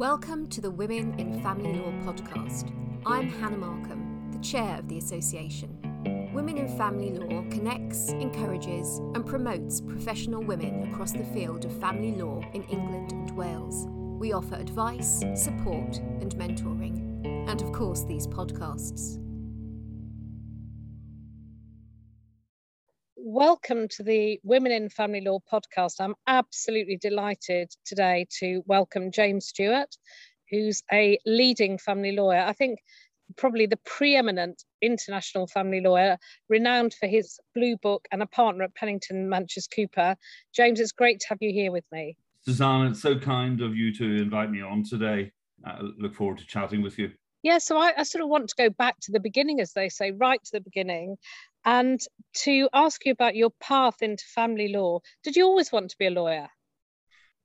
Welcome to the Women in Family Law podcast. I'm Hannah Markham, the chair of the association. Women in Family Law connects, encourages, and promotes professional women across the field of family law in England and Wales. We offer advice, support, and mentoring, and of course, these podcasts. Welcome to the Women in Family Law podcast. I'm absolutely delighted today to welcome James Stewart, who's a leading family lawyer. I think probably the preeminent international family lawyer, renowned for his blue book and a partner at Pennington Manches Cooper. James, it's great to have you here with me. Suzanne, it's so kind of you to invite me on today. I look forward to chatting with you. Yeah, so I, I, sort of want to go back to the beginning, as they say, right to the beginning, and to ask you about your path into family law. Did you always want to be a lawyer?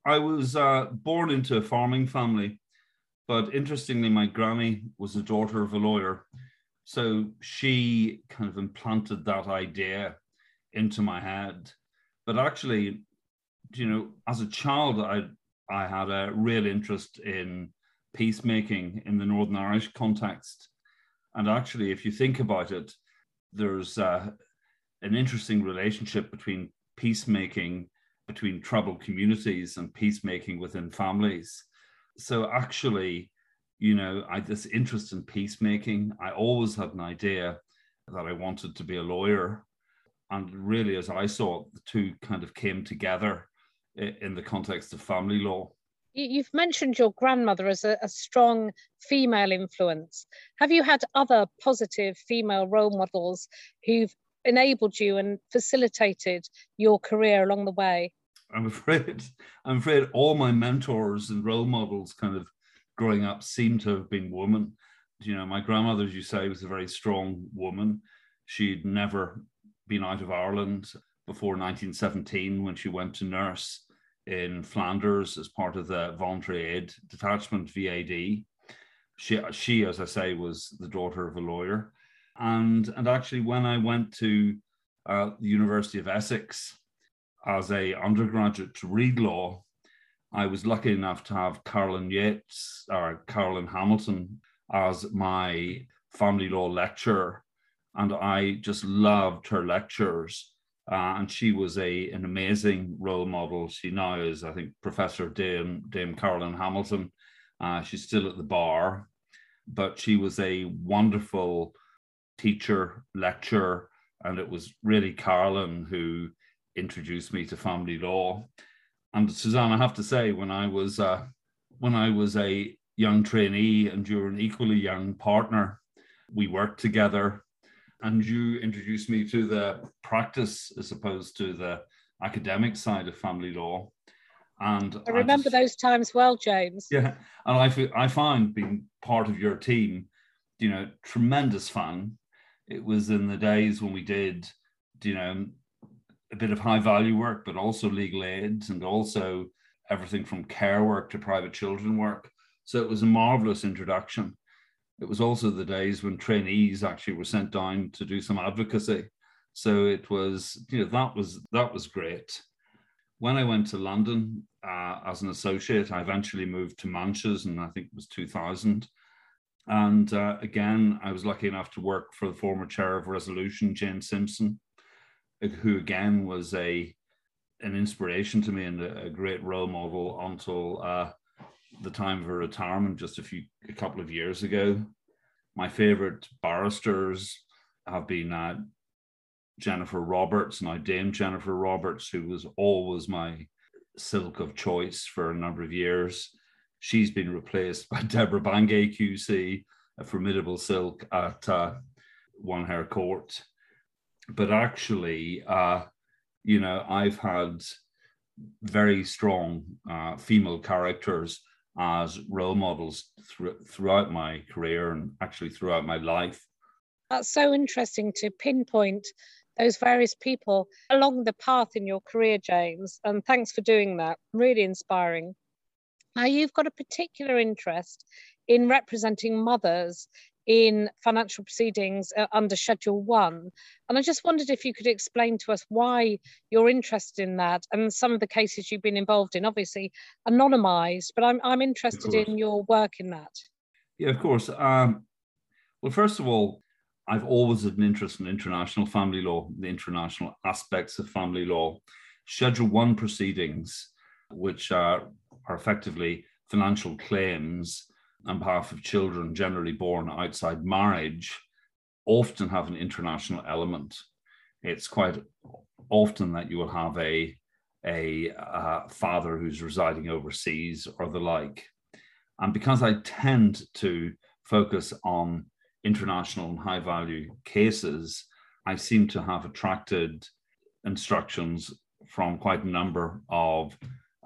I was uh, born into a farming family, but interestingly, my granny was the daughter of a lawyer. So she kind of implanted that idea into my head. But actually, you know, as a child, I I had a real interest in peacemaking in the Northern Irish context. And actually, if you think about it, there's uh, an interesting relationship between peacemaking between troubled communities and peacemaking within families. So actually, you know, I this interest in peacemaking, I always had an idea that I wanted to be a lawyer. And really, as I saw it, the two kind of came together in the context of family law. You've mentioned your grandmother as a, a, strong female influence. Have you had other positive female role models who've enabled you and facilitated your career along the way? I'm afraid, I'm afraid all my mentors and role models, kind of growing up, seem to have been women. You know, my grandmother, as you say, was a very strong woman. She'd never been out of Ireland before 1917 when she went to nurse in Flanders as part of the voluntary aid detachment VAD. She, she, as I say, was the daughter of a lawyer, and and actually when I went to uh, the University of Essex as a undergraduate to read law, I was lucky enough to have Carolyn Yates or Carolyn Hamilton as my family law lecturer, and I just loved her lectures uh, and she was a an amazing role model. She now is, I think, Professor Dame Dame Carolyn Hamilton. Uh, she's still at the bar, but she was a wonderful teacher, lecturer, and it was really Carolyn who introduced me to family law. And Suzanne, I have to say, when I was uh, when I was a young trainee and you're an equally young partner, we worked together and you introduced me to the practice as opposed to the academic side of family law. And I remember I just, those times well, James. Yeah, and I I find being part of your team, you know, tremendous fun. It was in the days when we did, you know, a bit of high value work, but also legal aids and also everything from care work to private children work. So it was a marvelous introduction. It was also the days when trainees actually were sent down to do some advocacy. So it was, you know, that was that was great. When I went to London uh, as an associate, I eventually moved to Manchester, and I think it was 2000. And uh, again, I was lucky enough to work for the former chair of Resolution, Jane Simpson, who again was a an inspiration to me and a, great role model until uh, the time of her retirement just a few a couple of years ago. My favorite barristers have been uh, Jennifer Roberts, now Dame Jennifer Roberts, who was always my silk of choice for a number of years. She's been replaced by Deborah Bangay QC, a formidable silk at uh, One Hare Court. But actually, uh, you know, I've had very strong uh, female characters as role models th- throughout my career and actually throughout my life. That's so interesting to pinpoint those various people along the path in your career, James. And thanks for doing that. Really inspiring. Now, you've got a particular interest in representing mothers in financial proceedings uh, under Schedule 1. And I just wondered if you could explain to us why you're interested in that and some of the cases you've been involved in, obviously anonymised, but I'm, I'm interested in your work in that. Yeah, of course. Um, well, first of all, I've always had an interest in international family law, the international aspects of family law. Schedule 1 proceedings, which are, are effectively financial claims on behalf of children generally born outside marriage often have an international element. It's quite often that you will have a, a father who's residing overseas or the like. And because I tend to focus on international and high value cases, I seem to have attracted instructions from quite a number of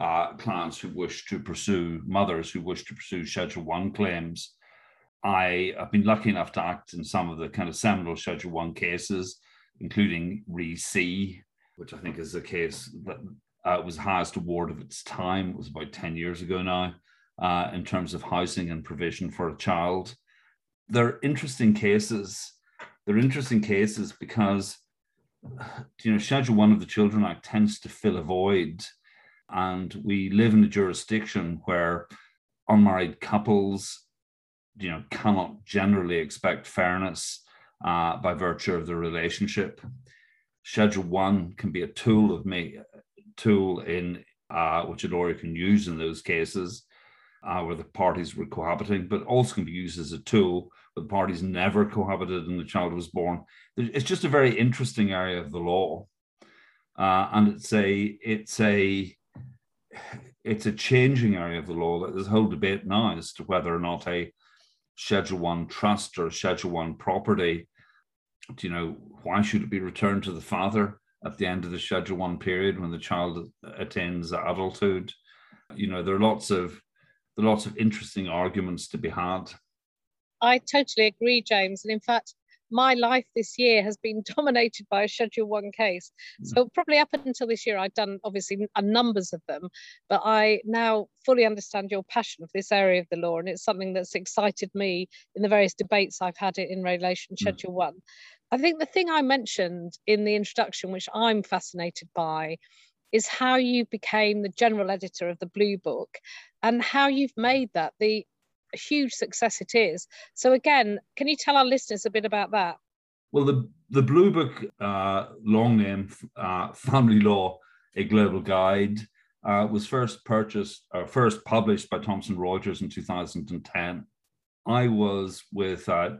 uh, clients who wish to pursue, mothers who wish to pursue Schedule 1 claims. I have been lucky enough to act in some of the kind of seminal Schedule 1 cases, including Re C, which I think is a case that uh, was highest award of its time. It was about 10 years ago now, uh, in terms of housing and provision for a child. They're interesting cases. They're interesting cases because, you know, Schedule 1 of the Children Act tends to fill a void and we live in a jurisdiction where unmarried couples you know cannot generally expect fairness uh, by virtue of the relationship. Schedule one can be a tool of me tool in uh, which a lawyer can use in those cases uh, where the parties were cohabiting but also can be used as a tool where the parties never cohabited and the child was born. It's just a very interesting area of the law. Uh, and it's a it's a it's a changing area of the law. There's a whole debate now as to whether or not a Schedule One trust or Schedule One property, do you know, why should it be returned to the father at the end of the Schedule One period when the child attains adulthood? You know, there are lots of there are lots of interesting arguments to be had. I totally agree, James. And in fact, my life this year has been dominated by a Schedule One case. Mm. So probably up until this year, I'd done obviously a numbers of them, but I now fully understand your passion for this area of the law, and it's something that's excited me in the various debates I've had it in relation to mm. Schedule One. I think the thing I mentioned in the introduction, which I'm fascinated by, is how you became the general editor of the Blue Book and how you've made that the a huge success it is. So again, can you tell our listeners a bit about that? Well, the the Blue Book, uh, long name, uh, Family Law: A Global Guide, uh, was first purchased, uh, first published by Thomson Reuters in 2010. I was with uh,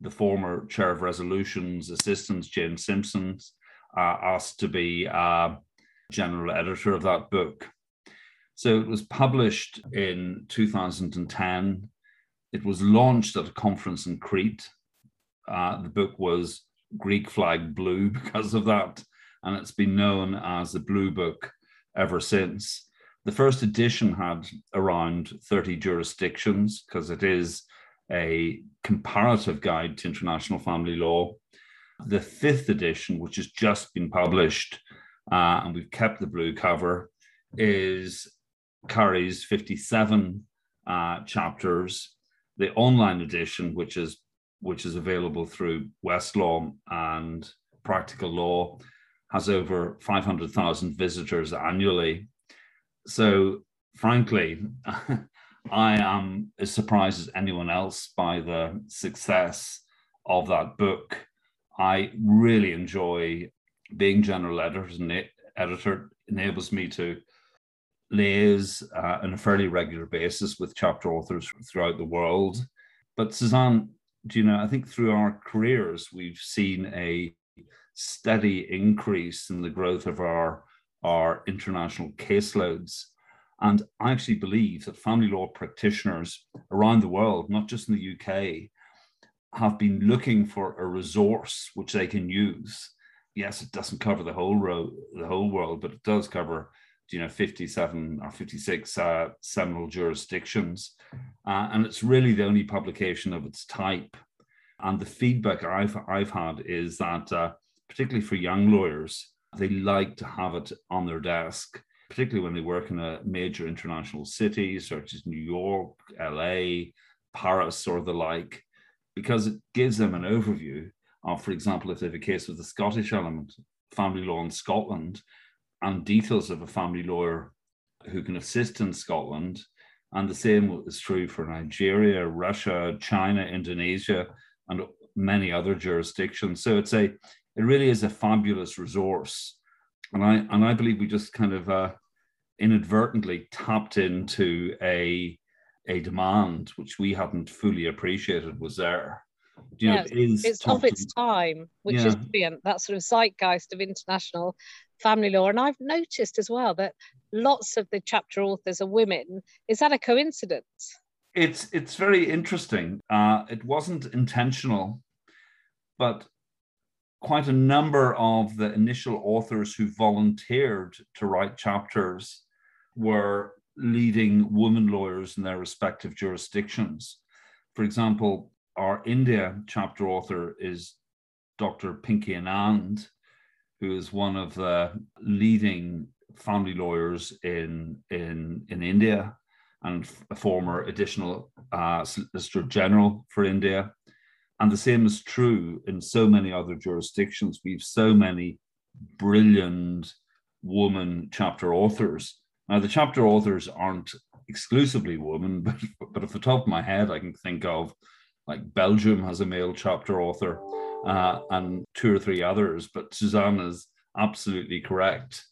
the former chair of resolutions assistants, Jane Simpson's, uh, asked to be general editor of that book. So it was published in 2010. It was launched at a conference in Crete. Uh, the book was Greek flag blue because of that, and it's been known as the Blue Book ever since. The first edition had around 30 jurisdictions because it is a comparative guide to international family law. The fifth edition, which has just been published, uh, and we've kept the blue cover, is carries 57 uh, chapters. The online edition, which is which is available through Westlaw and Practical Law, has over 500,000 visitors annually. So, frankly, I am as surprised as anyone else by the success of that book. I really enjoy being general editor, and editor enables me to liaise uh, on a fairly regular basis with chapter authors throughout the world. But Suzanne, do you know, I think through our careers, we've seen a steady increase in the growth of our, our international caseloads. And I actually believe that family law practitioners around the world, not just in the UK, have been looking for a resource which they can use. Yes, it doesn't cover the whole road, the whole world, but it does cover you know 57 or 56 uh, seminal jurisdictions. Uh, and it's really the only publication of its type. And the feedback i've i've had is that uh, particularly for young lawyers they like to have it on their desk particularly when they work in a major international city such as new york la paris or the like because it gives them an overview of, for example, if they have a case with the Scottish element, family law in Scotland, and details of a family lawyer who can assist in Scotland. And the same is true for Nigeria, Russia, China, Indonesia, and many other jurisdictions. So it's a it really is a fabulous resource, and I and I believe we just kind of uh, inadvertently tapped into a a demand which we hadn't fully appreciated was there. You know, yeah, it's of its time, which yeah. is brilliant. That sort of zeitgeist of international family law. And I've noticed as well that lots of the chapter authors are women. Is that a coincidence? It's it's very interesting. Uh, it wasn't intentional, but quite a number of the initial authors who volunteered to write chapters were leading women lawyers in their respective jurisdictions. For example, our India chapter author is Dr. Pinky Anand, who is one of the leading family lawyers in in in India and a former additional uh, Solicitor General for India. And the same is true in so many other jurisdictions. We've so many brilliant woman chapter authors. Now, the chapter authors aren't exclusively women, but, but off the top of my head, I can think of like Belgium has a male chapter author uh, and two or three others. But Suzanne is absolutely correct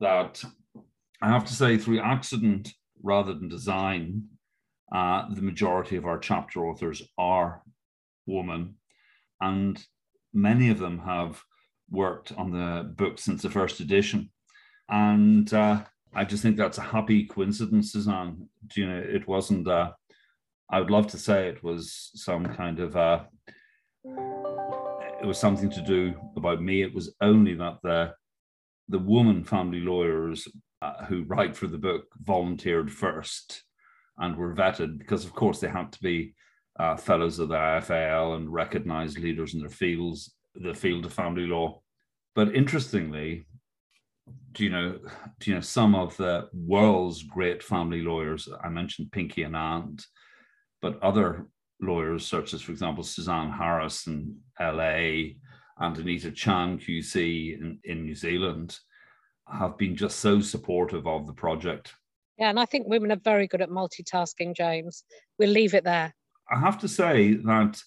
that I have to say, through accident rather than design, uh, the majority of our chapter authors are women, and many of them have worked on the book since the first edition. And uh, I just think that's a happy coincidence, Suzanne. You know, it wasn't. Uh, I would love to say it was some kind of. Uh, it was something to do about me. It was only that the the woman family lawyers uh, who write for the book volunteered first and were vetted because, of course, they had to be uh, fellows of the IAFL and recognized leaders in their fields, the field of family law. But interestingly, do you know, do you know some of the world's great family lawyers? I mentioned Pinky Anand, but other lawyers such as, for example, Suzanne Harris in LA and Anita Chan QC in, in New Zealand have been just so supportive of the project. Yeah, and I think women are very good at multitasking, James. We'll leave it there. I have to say that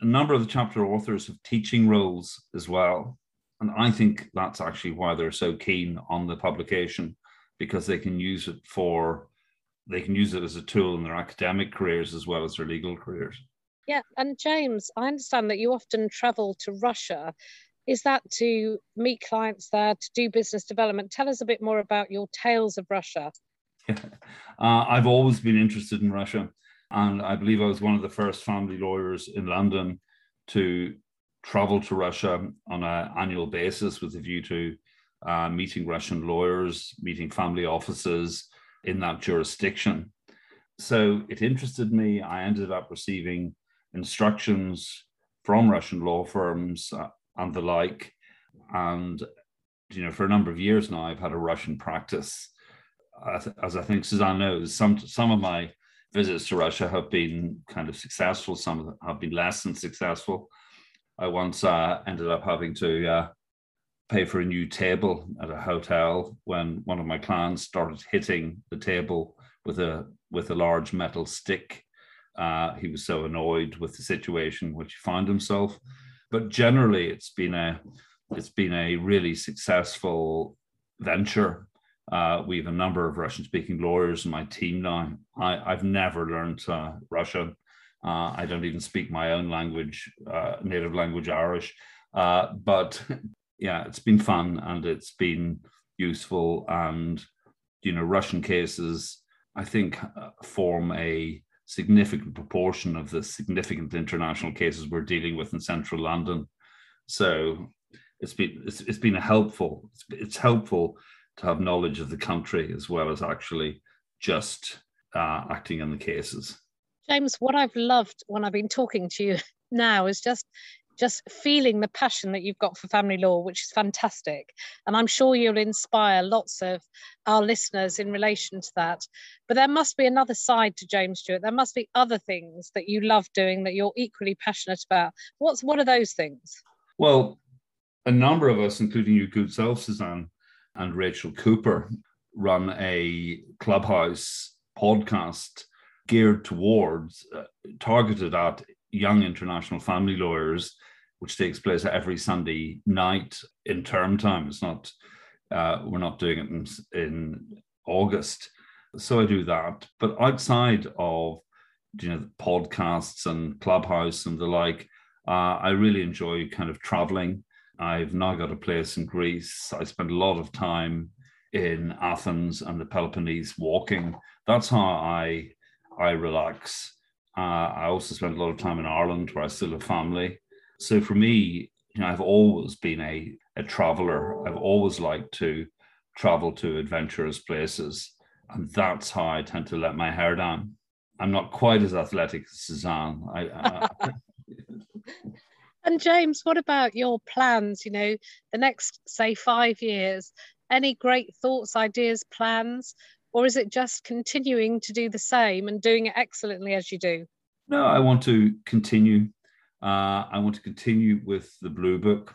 a number of the chapter authors have teaching roles as well. And I think that's actually why they're so keen on the publication because they can use it for they can use it as a tool in their academic careers as well as their legal careers. Yeah, and James, I understand that you often travel to Russia. Is that to meet clients there, to do business development? Tell us a bit more about your tales of Russia. Yeah. Uh, I've always been interested in Russia. And I believe I was one of the first family lawyers in London to travel to Russia on an annual basis with a view to uh, meeting Russian lawyers, meeting family offices in that jurisdiction. So it interested me. I ended up receiving instructions from Russian law firms uh, and the like. And, you know, for a number of years now, I've had a Russian practice. As, I think Suzanne knows, some, some of my visits to Russia have been kind of successful, some have been less than successful. I once uh, ended up having to uh, pay for a new table at a hotel when one of my clients started hitting the table with a with a large metal stick uh, he was so annoyed with the situation which he found himself. But generally, it's been a it's been a really successful venture. Uh, we have a number of Russian-speaking lawyers in my team now. I, have never learned uh, Russian. Uh, I don't even speak my own language, uh, native language, Irish. Uh, but yeah, it's been fun and it's been useful. And you know, Russian cases, I think, form a significant proportion of the significant international cases we're dealing with in central London. So it's been it's, it's been a helpful it's, it's helpful to have knowledge of the country as well as actually just uh, acting in the cases. James, what I've loved when I've been talking to you now is just just feeling the passion that you've got for family law, which is fantastic. And I'm sure you'll inspire lots of our listeners in relation to that. But there must be another side to James Stewart. There must be other things that you love doing that you're equally passionate about. What's what are those things? Well, a number of us, including your good self, Suzanne, and Rachel Cooper, run a clubhouse podcast geared towards, uh, targeted at young international family lawyers, which takes place every Sunday night in term time. It's not, uh, we're not doing it in, in August. So I do that. But outside of, you know, podcasts and Clubhouse and the like, uh, I really enjoy kind of traveling. I've now got a place in Greece. I spend a lot of time in Athens and the Peloponnese walking. That's how I I relax. Uh, I also spend a lot of time in Ireland where I still have family. So for me, you know, I've always been a, a traveler. I've always liked to travel to adventurous places. And that's how I tend to let my hair down. I'm not quite as athletic as Suzanne. I, I and James, what about your plans? You know, the next, say, five years, any great thoughts, ideas, plans? Or is it just continuing to do the same and doing it excellently as you do? No, I want to continue. Uh, I want to continue with the Blue Book.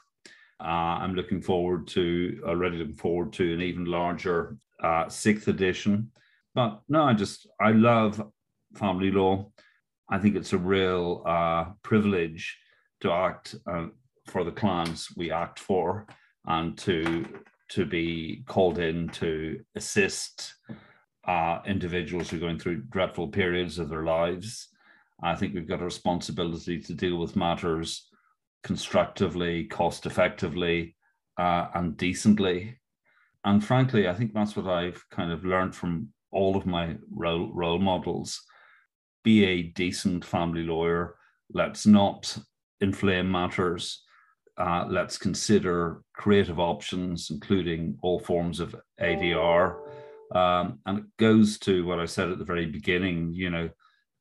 Uh, I'm looking forward to, already looking forward to an even larger uh, sixth edition. But no, I just, I love family law. I think it's a real privilege to act for the clients we act for and to to be called in to assist uh, individuals who are going through dreadful periods of their lives. I think we've got a responsibility to deal with matters constructively, cost effectively, uh, and decently. And frankly, I think that's what I've kind of learned from all of my role, role models. Be a decent family lawyer. Let's not inflame matters. Uh, let's consider creative options, including all forms of ADR. Um, and it goes to what I said at the very beginning, you know,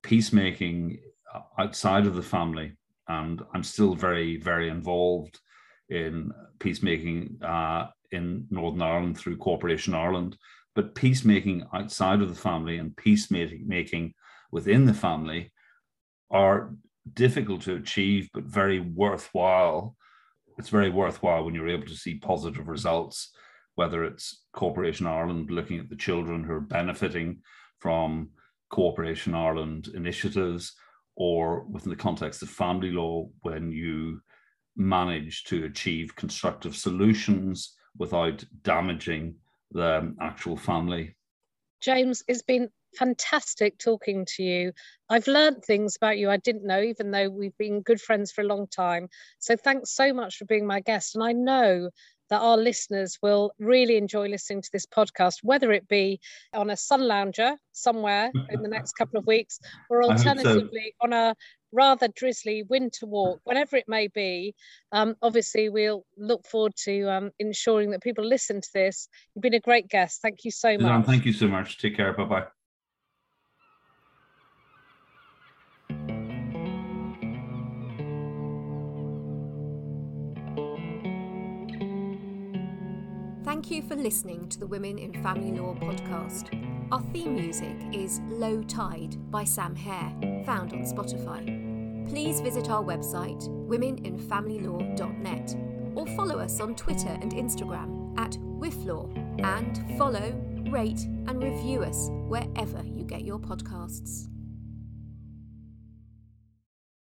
peacemaking outside of the family. And I'm still very, very involved in peacemaking uh, in Northern Ireland through Cooperation Ireland. But peacemaking outside of the family and peacemaking within the family are difficult to achieve, but very worthwhile it's very worthwhile when you're able to see positive results, whether it's Cooperation Ireland looking at the children who are benefiting from Cooperation Ireland initiatives, or within the context of family law, when you manage to achieve constructive solutions without damaging the actual family. James, it's been fantastic talking to you. I've learned things about you I didn't know, even though we've been good friends for a long time. So thanks so much for being my guest. And I know that our listeners will really enjoy listening to this podcast, whether it be on a sun lounger somewhere in the next couple of weeks, or alternatively so. on a rather drizzly winter walk, whenever it may be. Um, obviously, we'll look forward to um, ensuring that people listen to this. You've been a great guest. Thank you so much. Thank you so much. Take care. Bye bye. Thank you for listening to the Women in Family Law podcast. Our theme music is Low Tide by Sam Hare, found on Spotify. Please visit our website, womeninfamilylaw.net, or follow us on Twitter and Instagram at WIFLaw, and follow, rate, and review us wherever you get your podcasts.